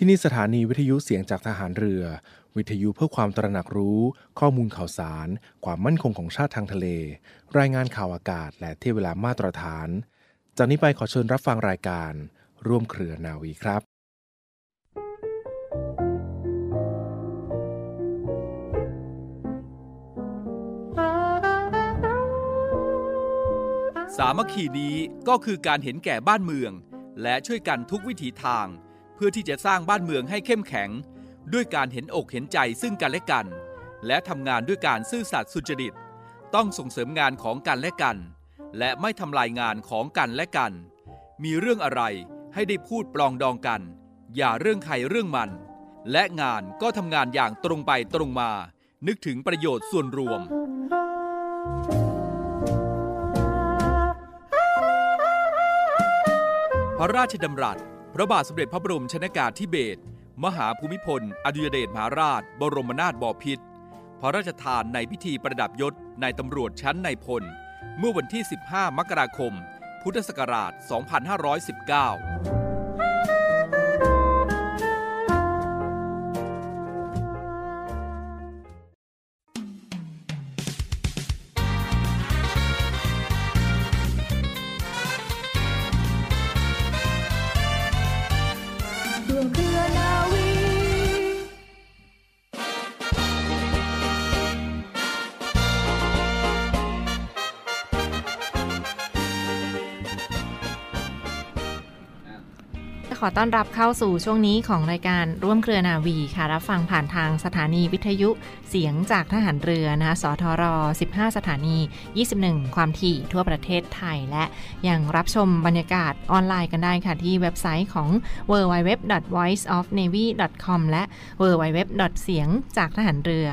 ที่นี่สถานีวิทยุเสียงจากทหารเรือ วิทยุเพื่อความตระหนักรู้ ข้อมูลข่าวสาร ความมั่นคงของชาติทางทะเล รายงานข่าวอากาศ และเที่เวลามาตรฐาน จากนี้ไปขอเชิญรับฟังรายการ ร่วมเครือนาวีครับสามัคคีนี้ก็คือการเห็นแก่บ้านเมือง และช่วยกันทุกวิถีทาง เพื่อที่จะสร้างบ้านเมืองให้เข้มแข็ง ด้วยการเห็นอกเห็นใจซึ่งกันและกัน และทำงานด้วยการซื่อสัตย์สุจริต ต้องส่งเสริมงานของกันและกัน และไม่ทำลายงานของกันและกัน มีเรื่องอะไรให้ได้พูดปลองดองกัน อย่าเรื่องใครเรื่องมัน และงานก็ทำงานอย่างตรงไปตรงมา นึกถึงประโยชน์ส่วนรวมพระราชดำรัส ระบาทสมเด็จพระบรมชนากาธิเบศรมหาภูมิพล อดุยเดชมหาราช บรมนาถบพิตรพระราชทานในพิธีประดับยศนายตำรวจชั้นนายพล เมื่อวันที่ 15 มกราคม พุทธศักราช 2519 ขอต้อนรับเข้าสู่ช่วงนี้ของรายการร่วมเครือนาวีค่ะ รับฟังผ่านทางสถานีวิทยุเสียงจากทหารเรือนะคะ สทร 15 สถานี 21 ความถี่ทั่วประเทศไทย และยังรับชมบรรยากาศออนไลน์กันได้ค่ะ ที่เว็บไซต์ของ www.voiceofnavy.com และ www. เสียงจากทหารเรือ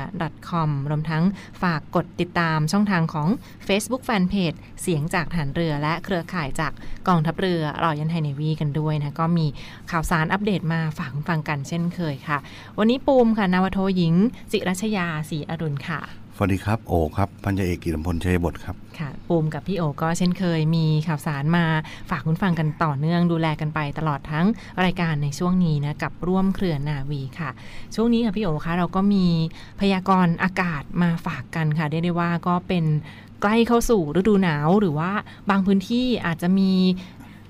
.com รวมทั้งฝากกดติดตามช่องทางของ Facebook Fanpage เสียงจากทหารเรือและเครือข่ายจากกองทัพเรือรอยันไทยเนวีกันด้วยนะก็มีข่าวสารอัปเดตมาฝากคุณฟังกันเช่นเคยค่ะ วันนี้ปูมค่ะนาวโทหญิง จิรัชยาศรีอรุณค่ะสวัสดีครับ โอครับพันจ่าเอกกิตมพลชัยบทครับค่ะปูมกับพี่โอก็เช่นเคยมีข่าวสารมาฝากคุณฟังกันต่อเนื่องดูแลกันไปตลอดทั้งรายการในช่วงนี้นะกับร่วมเครือนาวีค่ะ ช่วงนี้ค่ะพี่โอคะเราก็มีพยากรณ์อากาศมาฝากกันค่ะเรียกได้ว่าก็เป็นใกล้เข้าสู่ฤดูหนาวหรือว่าบางพื้นที่อาจจะมี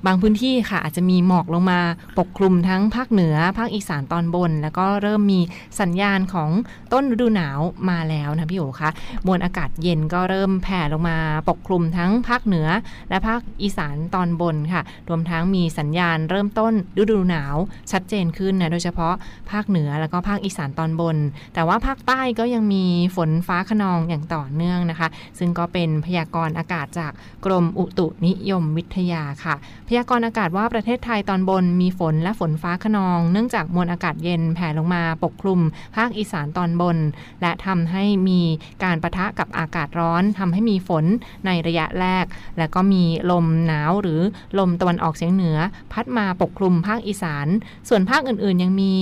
บางพื้นที่ค่ะ อาจจะมีหมอกลงมาปกคลุมทั้งภาคเหนือ ภาคอีสานตอนบน แล้วก็เริ่มมีสัญญาณของต้นฤดูหนาวมาแล้วนะพี่โอคะมวลอากาศเย็นก็เริ่มแผ่ลงมาปกคลุมทั้งภาคเหนือ และภาคอีสานตอนบนค่ะ รวมทั้งมีสัญญาณเริ่มต้นฤดูหนาวชัดเจนขึ้นนะโดยเฉพาะภาคเหนือแล้วก็ภาคอีสานตอนบน แต่ว่าภาคใต้ก็ยังมีฝนฟ้าขนองอย่างต่อเนื่องนะคะ ซึ่งก็เป็นพยากรณ์อากาศจากกรมอุตุนิยมวิทยาค่ะพยากรณ์อากาศว่าประเทศไทยตอนบนมีฝนและฝนฟ้าขนอง เนื่องจากมวลอากาศเย็นแผ่ลงมาปกคลุม ภาคอีสานตอนบน และทำให้มีการประทะกับอากาศร้อนทำให้มีฝนในระยะแรก และก็มีลมหนาวหรือลมตะวันออกเฉียงเหนือ พัดมาปกคลุมภาคอีสาน ส่วนภาคอื่นๆ ยังมี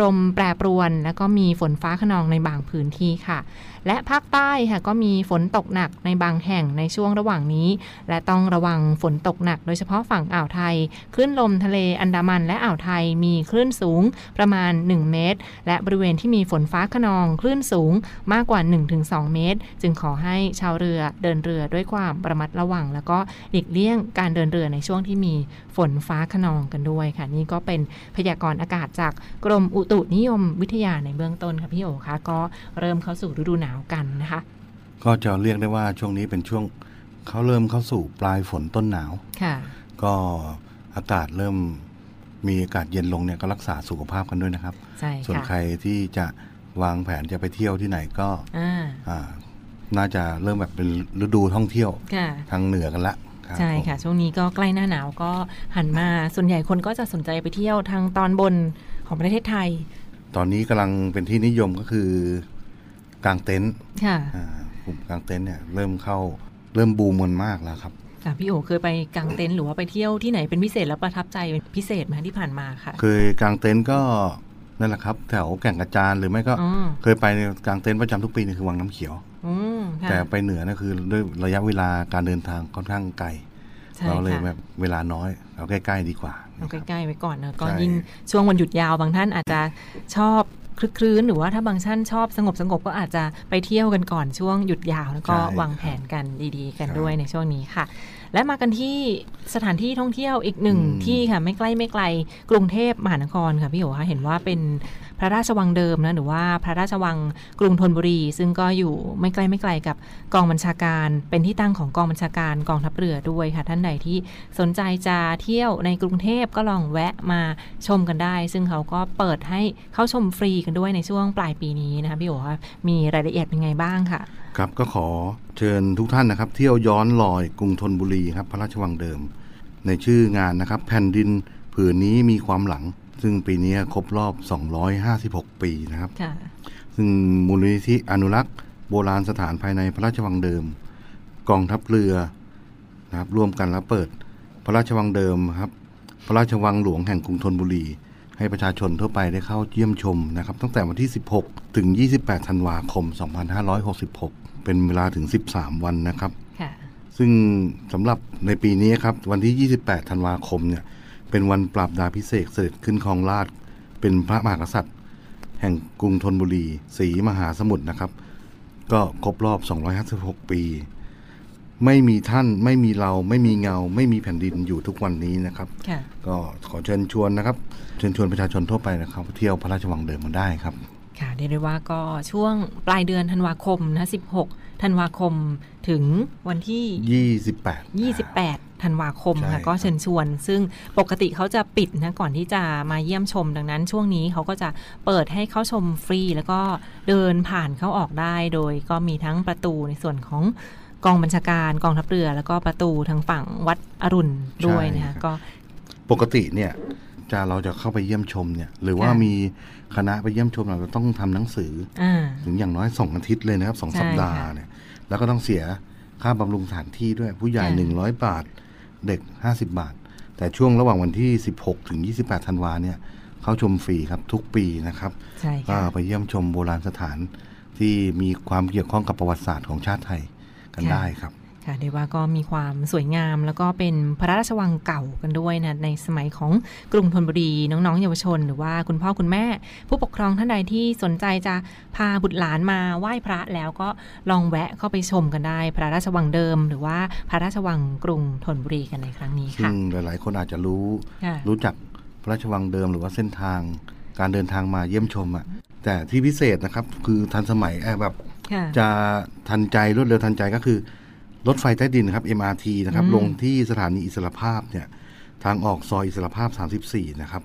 ลมแปรปรวน และก็มีฝนฟ้าขนองในบางพื้นที่ค่ะ และภาคใต้ค่ะก็มีฝนตกหนักในบางแห่งในช่วงระหว่างนี้ และต้องระวังฝนตกหนัก โดยเฉพาะฝั่งอ่าวไทยคลื่นลมทะเลอันดามันและอ่าวไทยมีคลื่นสูงประมาณ 1 เมตร และบริเวณที่มีฝนฟ้าขนองคลื่นสูงมากกว่า 1-2 เมตร จึงขอให้ชาวเรือเดินเรือด้วยความระมัดระวัง แล้วก็หลีกเลี่ยงการเดินเรือในช่วงที่มีฝนฟ้าขนองกันด้วยค่ะ นี่ก็เป็นพยากรณ์อากาศจากกรมอุตุนิยมวิทยาในเบื้องต้นค่ะพี่โอคะก็เริ่มเข้าสู่ฤดูหนาวกันนะคะ ก็จะเรียกได้ว่าช่วงนี้เป็นช่วงเขาเริ่มเข้าสู่ปลายฝนต้นหนาวค่ะก็อากาศเริ่มมีอากาศเย็นลงเนี่ยก็รักษาสุขภาพกันด้วยนะครับ ใช่ส่วนค่ะใครที่จะวางแผนจะไปเที่ยวที่ไหนก็อ่าอ่าน่าจะเริ่มแบบเป็นฤดูท่องเที่ยวค่ะทางเหนือกันละรับใช่ค่ะผมช่วงนี้ก็ใกล้หน้าหนาวก็หันมาส่วนใหญ่คนก็จะสนใจไปเที่ยวทางตอนบนของประเทศไทย ตอนนี้กำลังเป็นที่นิยมก็คือ กางเต็นท์ค่ะอ่ากลุ่มกางเต็นท์เนี่ยเริ่มเข้าเริ่มบูมกันมากแล้วครับค่ะพี่โอเคยไปกางเต็นท์หรือว่าไปเที่ยวที่ไหนเป็นพิเศษแล้วประทับใจเป็นพิเศษไหมที่ผ่านมาค่ะ เคยกางเต็นท์ก็นั่นแหละครับแถวแก่งกระจานหรือไม่ก็อ๋อเคยไปกางเต็นท์ประจำทุกปีนี่คือวังน้ำเขียวอืมค่ะแต่ไปเหนือนะคือด้วยระยะเวลาการเดินทางค่อนข้างไกลใช่เราเลยค่ะแบบเวลาน้อยเราใกล้ ๆ ดีกว่าเอาใกล้ๆไว้ก่อนนะก็ใช่ยิ่งช่วงวันหยุดยาวบางท่านอาจจะชอบ คลึกครื้นหรือว่าถ้าบางท่านชอบสงบสงบก็อาจจะไปเที่ยวกันก่อนช่วงหยุดยาวแล้วก็ใช่วางแผนกันดีๆ กันครับด้วยในช่วงนี้ค่ะ และมากันที่สถานที่ท่องเที่ยวอีกหนึ่งอืมที่ค่ะไม่ใกล้ไม่ไกล กรุงเทพมหานครค่ะพี่โอคะเห็นว่าเป็นพระราชวังเดิมนะหรือว่าพระราชวังกรุงธนบุรี ซึ่งก็อยู่ไม่ใกล้ไม่ไกลกับกองบัญชาการ เป็นที่ตั้งของกองบัญชาการกองทัพเรือด้วยค่ะ ท่านใดที่สนใจจะเที่ยวในกรุงเทพก็ลองแวะมาชมกันได้ ซึ่งเขาก็เปิดให้เข้าชมฟรีกันด้วยในช่วงปลายปีนี้นะคะพี่โอคะมีรายละเอียดเป็นไงบ้างค่ะ ครับก็ขอเชิญทุกท่านนะครับ เที่ยวย้อนรอยกรุงธนบุรีครับ พระราชวังเดิม ในชื่องานนะครับ แผ่นดินผืนนี้มีความหลัง ซึ่งปีนี้ครบรอบ 256 ปีนะครับค่ะซึ่งมูลนิธิอนุรักษ์ โบราณสถานภายในพระราชวังเดิม กองทัพเรือนะครับร่วมกันแล้วเปิด พระราชวังเดิมครับ พระราชวังหลวงแห่งกรุงธนบุรี ให้ประชาชนทั่วไปได้เข้าเยี่ยมชมนะครับ ตั้งแต่วันที่ 16 ถึง 28 ธันวาคม 2566 เป็นเวลาถึง 13 วันนะครับค่ะซึ่งสำหรับในปีนี้ครับ วันที่ 28 ธันวาคมเนี่ย เป็นวันปราบดาพิเศษกเสด็จขึ้นครองราชย์เป็นพระมหากษัตริย์ แห่งกรุงธนบุรีศรีมหาสมุทรนะครับ ก็ครบรอบ 256 ปี ไม่มีท่านไม่มีเราไม่มีเงา ไม่มีแผ่นดินอยู่ทุกวันนี้นะครับค่ะก็ขอเชิญชวนนะครับ เชิญชวนประชาชนทั่วไปนะครับ เที่ยวพระราชวังเดิมมาได้ครับ ค่ะเรียกได้ว่าก็ช่วงปลายเดือนธันวาคมนะ16 ธันวาคมถึงวันที่ 28 28 ธันวาคมใช่ค่ะก็ครับเชิญชวน ซึ่งปกติเขาจะปิดนะก่อนที่จะมาเยี่ยมชมดังนั้น ช่วงนี้เขาก็จะเปิดให้เข้าชมฟรี แล้วก็เดินผ่านเข้าออกได้โดยก็มีทั้งประตูในส่วนของกองบัญชาการกองทัพเรือ แล้วก็ประตูทางฝั่งวัดอรุณด้วยนะใช่ครัคะบก็ปกติเนี่ย จะเราจะเข้าไปเยี่ยมชมเนี่ย หรือว่าค่ะมีคณะไปเยี่ยมชมเราจะต้องทำหนังสืออ่าถึงอย่างน้อยสองอาทิตย์เลยนะครับสองใช่สัปดาห์ค่ะเนี่ย แล้วก็ต้องเสียค่าบำรุงสถานที่ด้วยผู้ใหญ่ค่ะหนึ่งร้อยบาท เด็กห้าสิบาท แต่ช่วงระหว่างวันที่สิบหกถึงยี่สิบแปดธันวาเนี่ยเข้าชมฟรีครับทุกปีนะครับใช่ก็ค่ะไปเยี่ยมชมโบราณสถานที่มีความเกี่ยวข้องกับประวัติศาสตร์ของชาติไทยกันค่ะได้ครับ ค่ะเรียกว่าก็มีความสวยงาม แล้วก็เป็นพระราชวังเก่ากันด้วยนะในสมัยของกรุงธนบุรีน้องๆ เยาวชน หรือว่าคุณพ่อคุณแม่ ผู้ปกครองท่านใดที่สนใจจะพาบุตรหลานมาไหว้พระแล้วก็ลองแวะเข้าไปชมกันได้ พระราชวังเดิม หรือว่าพระราชวังกรุงธนบุรีกันในครั้งนี้ซึ่ค่ะงหลายๆ คนอาจจะรู้ค่ะรู้จักพระราชวังเดิมหรือว่าเส้นทางการเดินทางมาเยี่ยมชมอะแต่ที่พิเศษนะครับคือทันสมัยเอ่อแบบค่ะจะทันใจรวดเร็วทันใจก็คือ รถไฟใต้ดินนะครับ MRT นะครับอืมลงที่สถานีอิสรภาพเนี่ยทางออกซอยอิสรภาพ 34 นะครับ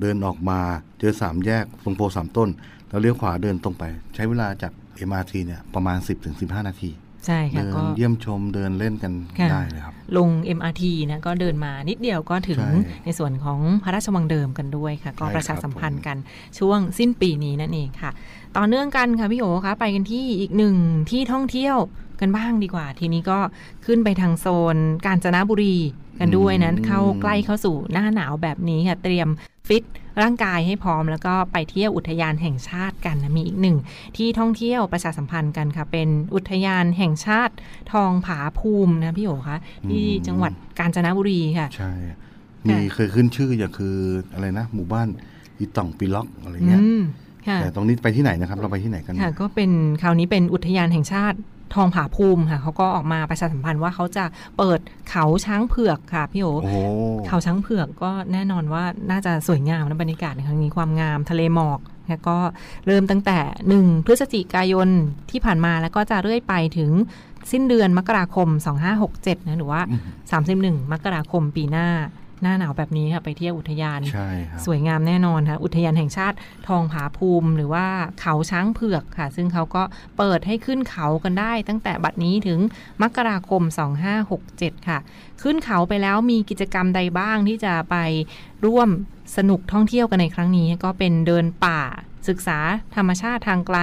เดินออกมาเจอสามแยกตรงโพสามต้น แล้วเลี้ยวขวาเดินตรงไป ใช้เวลาจาก MRT เนี่ยประมาณ 10-15 นาทีใช่ค่ะเดินก็เยี่ยมชมเดินเล่นกันค่ะได้เลยครับ ลง MRT นะก็เดินมานิดเดียวก็ถึงใช่ในส่วนของพระราชวังเดิมกันด้วยค่ะ ก็ใช่ประชาครับสัมพันธ์ผมกันช่วงสิ้นปีนี้นั่นเองค่ะ ต่อเนื่องกันค่ะพี่โอคะไปกันที่อีกหนึ่งที่ท่องเที่ยว กันบ้างดีกว่า ทีนี้ก็ขึ้นไปทางโซนกาญจนบุรีกันด้วยนั้นเข้าใกล้เข้าสู่หน้าหนาวแบบนี้ค่ะ เตรียมฟิตร่างกายให้พร้อมแล้วก็ไปเที่ยวอุทยานแห่งชาติกันนะมีอีกหนึ่ง ที่ท่องเที่ยวประชาสัมพันธ์กันค่ะ เป็นอุทยานแห่งชาติทองผาภูมินะพี่โอคะที่อืมจังหวัดกาญจนบุรีค่ะ ใช่มีเคยขึ้นชื่ออย่างคืออะไรนะ หมู่บ้านอีต่องปีล็อกอะไรอืเงี้ยมค่ะแต่ตรงนี้ไปที่ไหนนะครับ เราไปที่ไหนกันค่ะก็เป็นคราวนี้เป็นอุทยานแห่งชาติ ทองผาภูมิค่ะเขาก็ออกมาประชาสัมพันธ์ว่าเขาจะเปิดเขาช้างเผือกค่ะพี่โอโอ้โหเขาช้างเผือกก็แน่นอนว่าน่าจะสวยงามนะบรรยากาศในครั้งนี้ความงามทะเลหมอกแล้วก็เริ่มตั้งแต่ 1 พฤศจิกายนที่ผ่านมาแล้วก็จะเรื่อยไปถึงสิ้นเดือนมกราคม 2567นะหรือว่าอืม31 มกราคมปีหน้า หน้าหนาวแบบนี้ค่ะไปเที่ยวอุทยาน ใช่ครับสวยงามแน่นอนค่ะอุทยานแห่งชาติทองผาภูมิ หรือว่าเขาช้างเผือกค่ะ ซึ่งเขาก็เปิดให้ขึ้นเขากันได้ ตั้งแต่บัดนี้ถึงมกราคม 2567 ค่ะ ขึ้นเขาไปแล้วมีกิจกรรมใดบ้างที่จะไปร่วมสนุกท่องเที่ยวกันในครั้งนี้ ก็เป็นเดินป่าศึกษาธรรมชาติทางไกล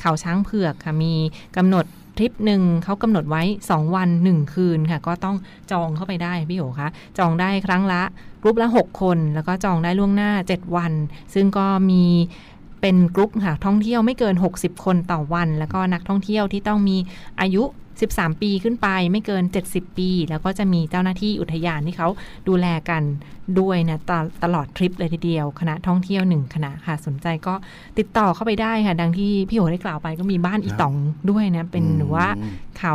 เขาช้างเผือกค่ะมีกำหนด ทริปหนึ่งเขากำหนดไว้ 2 วัน 1 คืนค่ะ ก็ต้องจองเข้าไปได้พี่โอคะจองได้ครั้งละกรุ๊ปละ 6 คน แล้วก็จองได้ล่วงหน้า 7 วัน ซึ่งก็มีเป็นกรุ๊ปค่ะท่องเที่ยวไม่เกิน 60 คนต่อวัน แล้วก็นักท่องเที่ยวที่ต้องมีอายุ 13 ปีขึ้นไปไม่เกิน 70 ปี แล้วก็จะมีเจ้าหน้าที่อุทยานที่เขาดูแลกันด้วยนะตลอดทริปเลยทีเดียว คณะท่องเที่ยวหนึ่งคณะค่ะสนใจก็ติดต่อเข้าไปได้ค่ะ ดังที่พี่โอได้กล่าวไปก็มีบ้านอีตองด้วยนะ เป็นหรือว่าเขา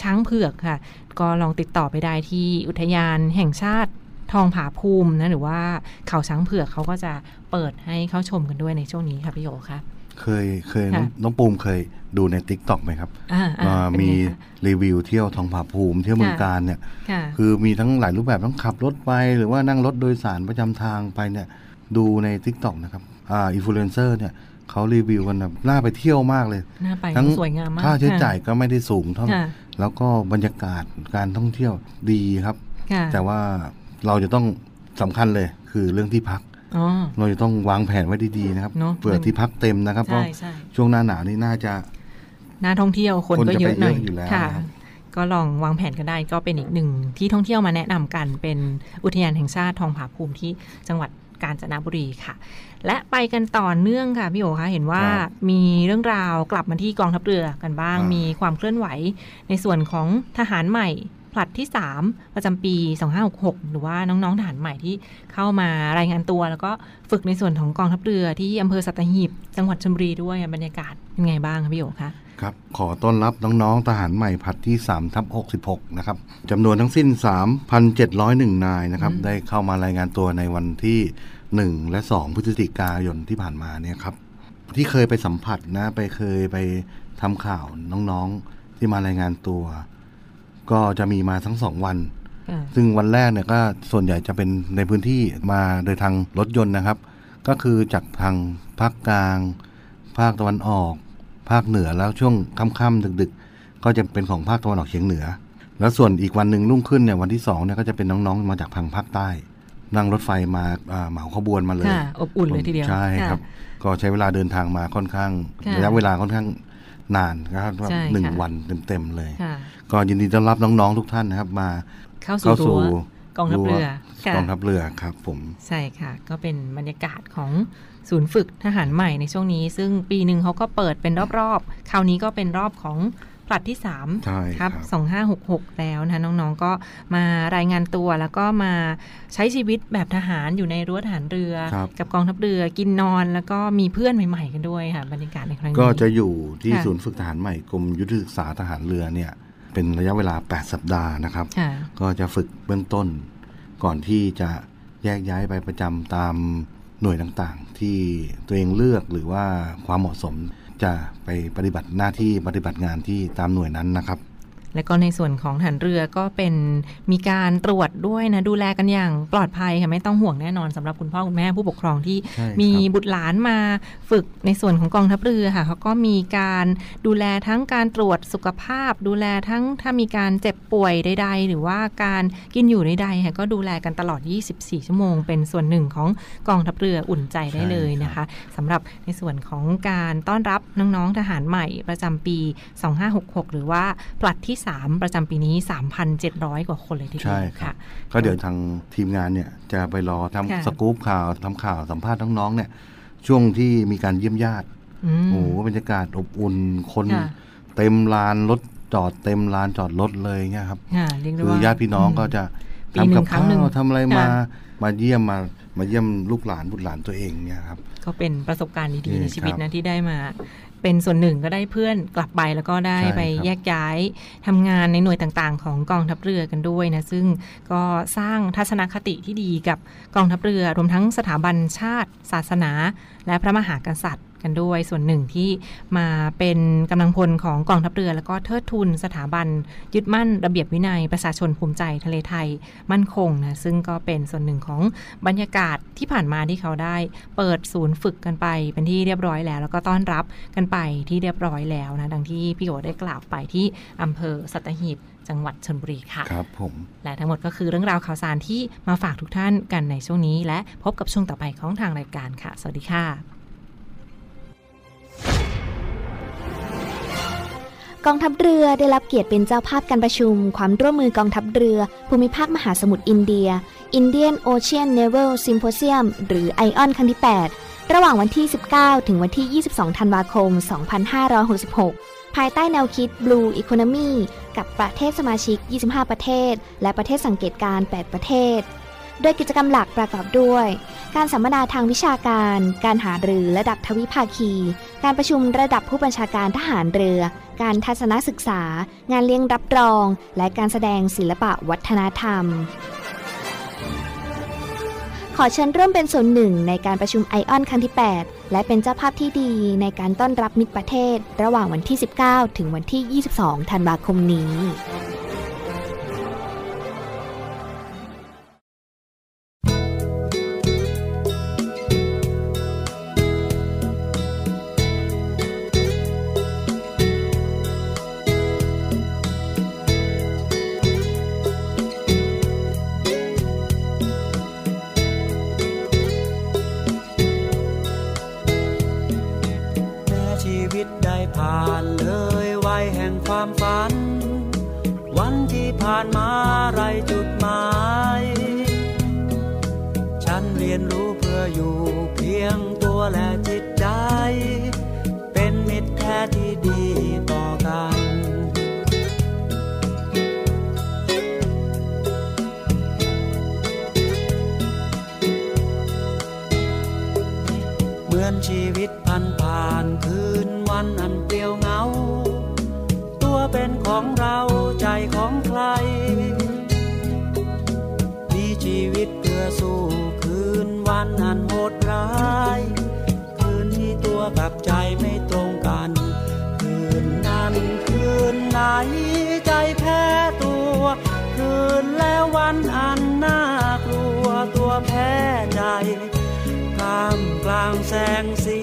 ช้างเผือกค่ะ ก็ลองติดต่อไปได้ที่อุทยานแห่งชาติทองผาภูมินะหรือว่าเขาช้างเผือกเขาก็จะเปิดให้เข้าชมกันด้วยในช่วงนี้ค่ะพี่โอค่ะ เคยเคยน้องน้องปูมเคยดูในติ๊กต็อกไหมครับอ่าอ่าอ่าเป็นมีไงคะรีวิวเที่ยวทองผาภูมิเที่ยวเมืองค่ะการเนี่ยค่ะคือมีทั้งหลายรูปแบบทั้งขับรถไป หรือว่านั่งรถโดยสารประจำทางไปเนี่ย ดูใน t ิ k t o k นะครับอ่าอินฟลูเอนเซอร์เนี่ยเขารีวิวกันแบบน่าไปเที่ยวมากเลยน่าไปทั้งสวยงามมากค่าใช้ค่ะจ่ายก็ไม่ได้สูงเท่าไหร่ค่ะแล้วก็บรรยากาศการท่องเที่ยวดีครับค่ะแต่ว่าเราจะต้องสำคัญเลยคือเรื่องที่พักอ๋อ เราจะต้องวางแผนไว้ดีๆนะครับเนอะเผื่อที่พักเต็มนะครับเพใช่ราะใช่ช่วงหน้าหนาวนี่น่าจะน่าท่องเที่ยวคนคนก็จะเยไปอะหน่อยเยอะอยู่แล้วค่ะนะครับก็ลองวางแผนกันได้ก็เป็นอีกหนึ่งที่ท่องเที่ยวมาแนะนำกันเป็นอุทยานแห่งชาติทองผาภูมิที่จังหวัดกาญจนบุรีค่ะ และไปกันต่อเนื่องค่ะพี่โอคะเห็นว่าครับมีเรื่องราวกลับมาที่กองทัพเรือกันบ้างอ่ามีมีความเคลื่อนไหวในส่วนของทหารใหม่ ผลัดที่ 3 ประจำปี 2566 หรือว่าน้องๆทหารใหม่ที่เข้ามารายงานตัว แล้วก็ฝึกในส่วนของกองทัพเรือที่อำเภอสัตหีบ จังหวัดชลบุรีด้วยบรรยากาศเป็นไงบ้างคะพี่โอคะครับขอต้อนรับน้องๆทหารใหม่ผัดที่3ทับ66 นะครับจำนวนทั้งสิ้น 3,701 นายนะครับอืมได้เข้ามารายงานตัวในวันที่ 1 และ 2 พฤศจิกายนที่ผ่านมาเนี่ยครับที่เคยไปสัมผัสนะไปเคยไปทำข่าวน้องๆที่มารายงานตัว ก็จะมีมาทั้งสองวันค่ะซึ่งวันแรกเนี่ยก็ส่วนใหญ่จะเป็นในพื้นที่มาโดยทางรถยนต์นะครับ ก็คือจากทางภาคกลาง ภาคตะวันออก ภาคเหนือแล้วช่วงค่ำๆดึกๆ ก็จะเป็นของภาคตะวันออกเฉียงเหนือ แล้วส่วนอีกวันหนึ่งรุ่งขึ้นเนี่ยวันที่สองเนี่ยก็จะเป็นน้องๆมาจากทางภาคใต้นั่งรถไฟมาอ่าเหมาขบวนมาเลยค่ะอบอุ่นเลยทีเดียวใช่ครับะก็ใช้เวลาเดินทางมาค่อนข้างค่ะระยะเวลาค่อนข้าง นานนะครับใช่หนึ่งค่ะวันเต็มๆเลยค่ะก็ยินดีต้อนรับน้องๆทุกท่านนะครับ มาเข้าเข้าสู่สู่รั้วกองทัพเรือรั้วค่ะกองทัพเรือครับผมใช่ค่ะ ก็เป็นบรรยากาศของศูนย์ฝึกทหารใหม่ในช่วงนี้ ซึ่งปีหนึ่งเขาก็เปิดเป็นรอบๆ คราวนี้ก็เป็นรอบของ ผลัดที่3ใช่ครับครับ2566 แล้วนะคะน้องๆก็มารายงานตัวแล้วก็มาใช้ชีวิตแบบทหารอยู่ในรั้วทหารเรือครับกับกองทัพเรือกินนอนแล้วก็มีเพื่อนใหม่ๆกันด้วยค่ะบรรยากาศในครั้งนี้ก็จะอยู่ที่ค่ะศูนย์ฝึกทหารใหม่กรมยุทธศึกษาทหารเรือเนี่ยเป็นระยะเวลา 8 สัปดาห์นะครับค่ะก็จะฝึกเบื้องต้น ก่อนที่จะแยกย้ายไปประจำตามหน่วยต่างๆ ที่ตัวเองเลือกหรือว่าความเหมาะสม จะไปปฏิบัติหน้าที่ปฏิบัติงานที่ตามหน่วยนั้นนะครับ และก็ในส่วนของฐานเรือก็เป็นมีการตรวจด้วยนะดูแลกันอย่างปลอดภัยค่ะไม่ต้องห่วงแน่นอนสำหรับคุณพ่อคุณแม่ผู้ปกครองที่ใช่ครับมีบุตรหลานมาฝึกในส่วนของกองทัพเรือค่ะเขาก็มีการดูแลทั้งการตรวจสุขภาพ ดูแลทั้งถ้ามีการเจ็บป่วยใด ๆ หรือว่าการกินอยู่ใดๆค่ะก็ดูแลกันตลอด 24 ชั่วโมง เป็นส่วนหนึ่งของกองทัพเรืออุ่นใจได้เลยนะคะสำหรับในส่วนของการต้อนรับน้องๆทหารใหม่ประจำปี 2566 หรือว่าผลัดที่3 ประจำปีนี้ 3,700 กว่าคนเลยทีเดีใช่ยวครัค่ะบก็เดี๋ยวทางทีมงานเนี่ยจะไปรอทำค่ะสกู๊ปข่าวทำข่าวสัมภาษณ์น้องๆเนี่ยช่วงที่มีการเยี่ยมญาติอืมโอ้โหบรรยากาศอบอุ่นคนค่ะเต็มลานรถจอดเต็มลานจอดรถเลยเนี่ยครับค่ะเรียกได้คือว่าญาติพี่น้องก็จะปีหนึ่ทำกังครั้งหนึ่งข้าวทำอะไรมาค่ะมาเยี่ยมมามาเยี่ยมลูกหลานบุตรหลานตัวเองเนี่ยครับก็เป็นประสบการณ์ดีนี่ๆในชีวิตครันะบที่ได้มา เป็นส่วนหนึ่งก็ได้เพื่อนกลับไปแล้วก็ได้ใช่ไปครับแยกย้ายทำงานในหน่วยต่างๆ ของกองทัพเรือกันด้วยนะซึ่งก็สร้างทัศนคติที่ดีกับกองทัพเรือ รวมทั้งสถาบันชาติ ศาสนา และพระมหากษัตริย์ กันด้วย ส่วนหนึ่งที่มาเป็นกำลังพลของกองทัพเรือ แล้วก็เทิดทุนสถาบัน ยึดมั่นระเบียบวินัยประชาชนภูมิใจทะเลไทยมั่นคงนะซึ่งก็เป็นส่วนหนึ่งของบรรยากาศที่ผ่านมาที่เขาได้ เปิดศูนย์ฝึกกันไปเป็นที่เรียบร้อยแล้ว แล้วก็ต้อนรับกันไปที่เรียบร้อยแล้วนะดังที่พี่โอได้กล่าวไปที่อำเภอสัตหีบจังหวัดชนบุรีค่ะครับผมและทั้งหมดก็คือเรื่องราวข่าวสารที่มาฝากทุกท่านกันในช่วงนี้ และพบกับช่วงต่อไปของทางรายการค่ะ สวัสดีค่ะ กองทัพเรือได้รับเกียรติเป็นเจ้าภาพการประชุม ความร่วมมือกองทัพเรือ ภูมิภาคมหาสมุทรอินเดีย Indian Ocean Naval Symposium หรือ ION ครั้งที่ 8 ระหว่างวันที่ 19 ถึงวันที่ 22 ธันวาคม 2566 ภายใต้แนวคิด Blue Economy กับประเทศสมาชิก 25 ประเทศ และประเทศสังเกตการ 8 ประเทศ โดยกิจกรรมหลักประกอบด้วย การสัมมนาทางวิชาการ การหารือระดับทวิภาคี การประชุมระดับผู้บัญชาการทหารเรือ การทัศนศึกษา งานเลี้ยงรับรอง และการแสดงศิลปะวัฒนธรรม ขอเชิญร่วมเป็นส่วนหนึ่งในการประชุมไอออนครั้งที่ 8 และเป็นเจ้าภาพที่ดีในการต้อนรับมิตรประเทศ ระหว่างวันที่ 19 ถึงวันที่ 22 ธันวาคมนี้ เปลี่ยวเงา ตัวเป็นของเราใจของใคร มีชีวิตเพื่อสู้คืนวันอันโหดร้าย คืนที่ตัวกับใจไม่ตรงกัน คืนนั้นคืนไหนใจแพ้ตัว คืนแล้ววันอันน่ากลัวตัวแพ้ใจท่ามกลางแสงสี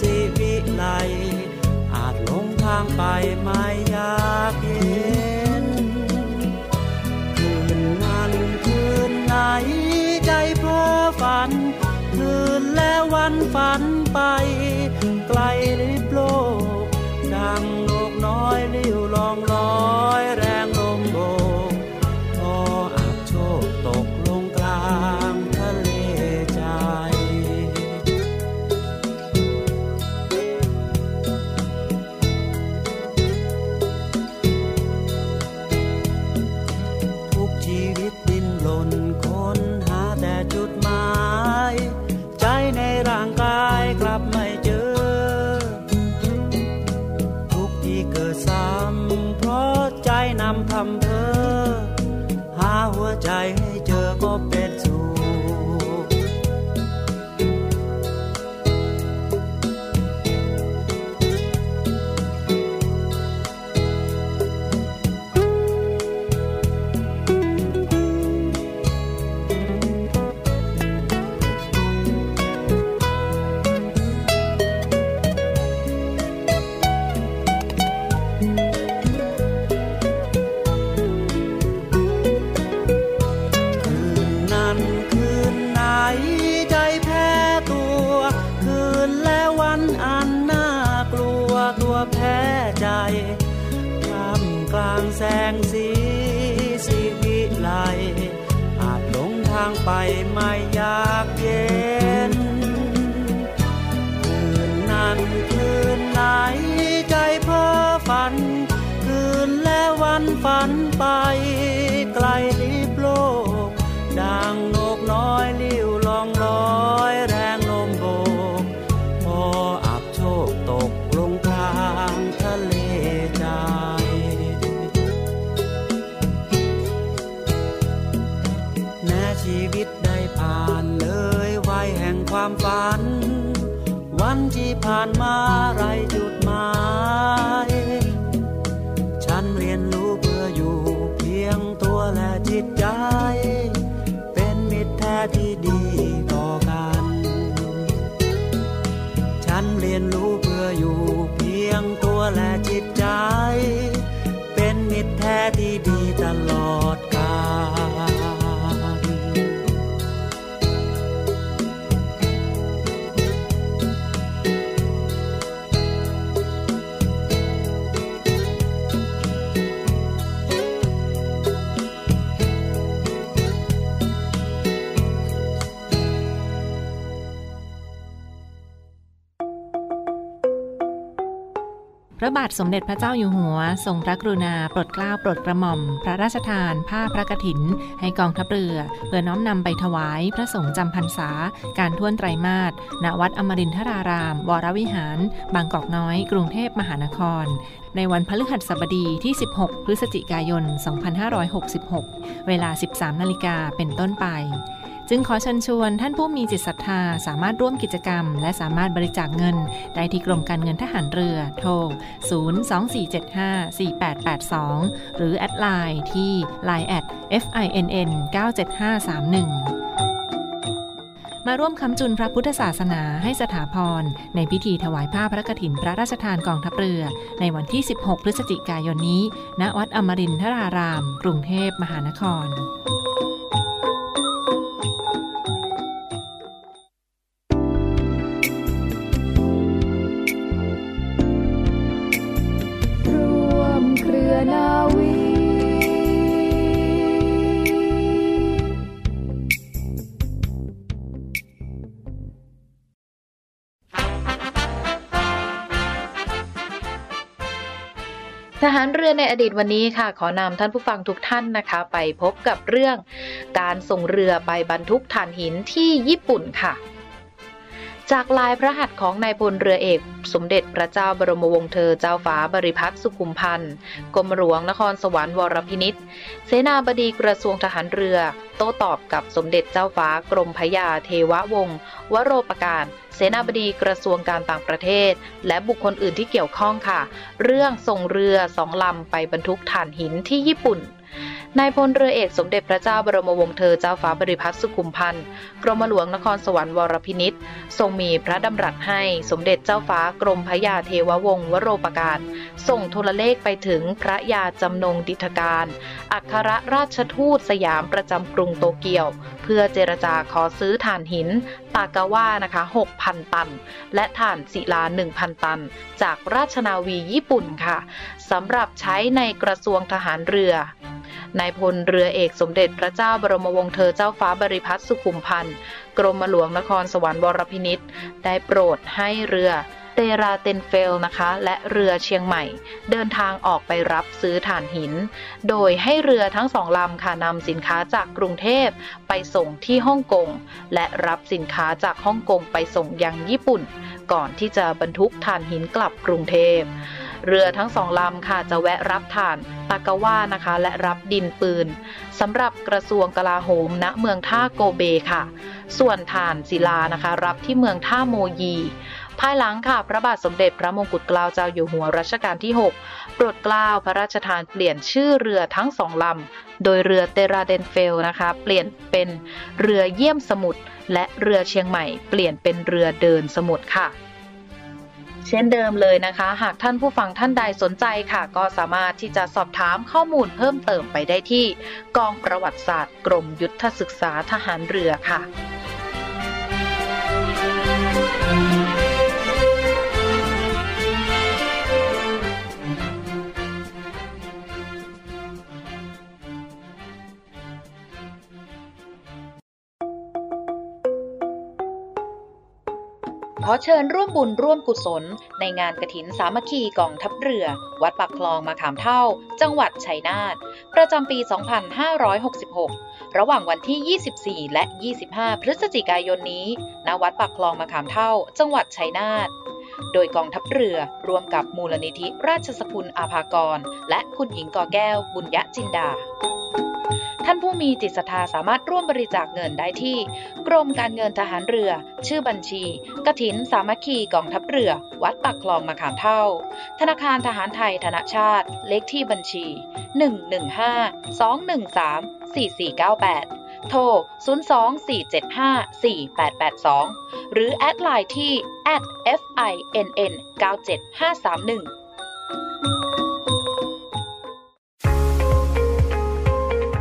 สีวิไล ทางไปไม่อยากเห็นคืนนั้นคืนไหนใจเพ้อฝัน คืนแล้ววันฝันไป ไกลลิบโลก ดังนกน้อยลิ้วลองลอ ระบาทสมเด็จพระเจ้าอยู่หัว ทรงพระกรุณาโปรดเกล้าโปรดกระหม่อม พระราชทาน ผ้าพระกฐิน ให้กองทัพเรือ เพื่อน้อมนำไปถวายพระสงฆ์จำพรรษา การท่วนไตรมาสณวัดอมรินทราราม วรวิหาร บางกอกน้อย กรุงเทพมหานคร ในวันพฤหัสบดีที่ 16 พฤศจิกายน 2566 เวลา 13 นาฬิกาเป็นต้นไป จึงขอเชิญชวนท่านผู้มีจิตศรัทธาสามารถร่วมกิจกรรม และสามารถบริจาคเงิน ได้ที่กรมการเงินทหารเรือ โทร 024754882 หรือแอดไลน์ที่ line at FINN97531 มาร่วมค้ำจุนพระพุทธศาสนาให้สถาพร ในพิธีถวายผ้าพระกฐินพระราชทานกองทัพเรือ ในวันที่ 16 พฤศจิกายนนี้ ณ วัดอมรินทราราม กรุงเทพมหานคร ทหารเรือในอดีตวันนี้ค่ะ ขอนำท่านผู้ฟังทุกท่านนะคะ ไปพบกับเรื่อง การส่งเรือไปบรรทุกถ่านหินที่ญี่ปุ่นค่ะ จากลายพระหัตถ์ของนายพลเรือเอก สมเด็จพระเจ้าบรมวงศ์เธอเจ้าฟ้าบริพัตรสุขุมพันธ์กรมหลวงนครสวรรค์วรพินิษเสนาบดีกระทรวงทหารเรือ โต้ตอบกับสมเด็จเจ้าฟ้ากรมพยาเทววงศ์วโรปการเสนาบดีกระทรวงการต่างประเทศ และบุคคลอื่นที่เกี่ยวข้องค่ะ เรื่องส่งเรือสองลำไปบรรทุกถ่านหินที่ญี่ปุ่น นายพลเรือเอกสมเด็จพระเจ้าบรมวงศ์เธอเจ้าฟ้าบริพัตรสุขุมพันธ์กรมหลวงนครสวรรค์วรพินิษทรงมีพระดำรัสให้สมเด็จเจ้าฟ้ากรมพระยาเทววงศ์วโรปการส่งโทรเลขไปถึงพระยาจำนงดิธการ อัครราชทูตสยามประจำกรุงโตเกียว เพื่อเจรจาขอซื้อถ่านหิน ตากาว่านะคะ 6,000 ตัน และถ่านศิลา 1,000 ตัน จากราชนาวีญี่ปุ่นค่ะสำหรับใช้ในกระทรวงทหารเรือ นายพลเรือเอกสมเด็จพระเจ้าบรมวงศ์เธอเจ้าฟ้าบริพัตรสุขุมพันธ์กรมหลวงนครสวรรค์วรพินิษได้โปรดให้เรือเตราเตนเฟลนะคะ และเรือเชียงใหม่ เดินทางออกไปรับซื้อถ่านหิน โดยให้เรือทั้งสองลำค่ะนำสินค้าจากกรุงเทพไปส่งที่ฮ่องกง และรับสินค้าจากฮ่องกงไปส่งยังญี่ปุ่น ก่อนที่จะบรรทุกถ่านหินกลับกรุงเทพ เรือทั้งสองลำค่ะจะแวะรับถ่านตากาว่านะคะ และรับดินปืนสำหรับกระทรวงกลาโหมณเมืองท่าโกเบค่ะ ส่วนถ่านศิลานะคะ รับที่เมืองท่าโมยี ภายหลังค่ะ พระบาทสมเด็จพระมงกุฎเกล้าเจ้าอยู่หัวรัชกาลที่ 6 โปรดเกล้าพระราชทานเปลี่ยนชื่อเรือทั้งสองลำ โดยเรือเตราเดนเฟลนะคะ เปลี่ยนเป็นเรือเยี่ยมสมุทรและเรือเชียงใหม่ เปลี่ยนเป็นเรือเดินสมุทรค่ะ เช่นเดิมเลยนะคะ หากท่านผู้ฟังท่านใดสนใจค่ะ ก็สามารถที่จะสอบถามข้อมูลเพิ่มเติมไปได้ที่ กองประวัติศาสตร์ กรมยุทธศึกษาทหารเรือค่ะ ขอเชิญร่วมบุญร่วมกุศล ในงานกระถินสามัคคีกองทัพเรือ วัดปากคลองมาขามเท่า จังหวัดชัยนาทประจำปี 2566 ระหว่างวันที่ 24 และ 25 พฤศจิกายนนี้ ณ วัดปากคลองมาขามเท่า จังหวัดชัยนาทโดยกองทัพเรือร่วมกับมูลนิธิราชสกุลอาภากร และคุณหญิงกอแก้วบุญยะจินดา ท่านผู้มีจิตศรัทธาสามารถร่วมบริจาคเงินได้ที่ กรมการเงินทหารเรือ ชื่อบัญชีกระถินสามัคคีกองทัพเรือ วัดปักคลองมะขามเท่า ธนาคารทหารไทยธนาชาติ เลขที่บัญชี 115-213-4498 โทร 024754882 หรือแอดไลน์ที่ @finn97531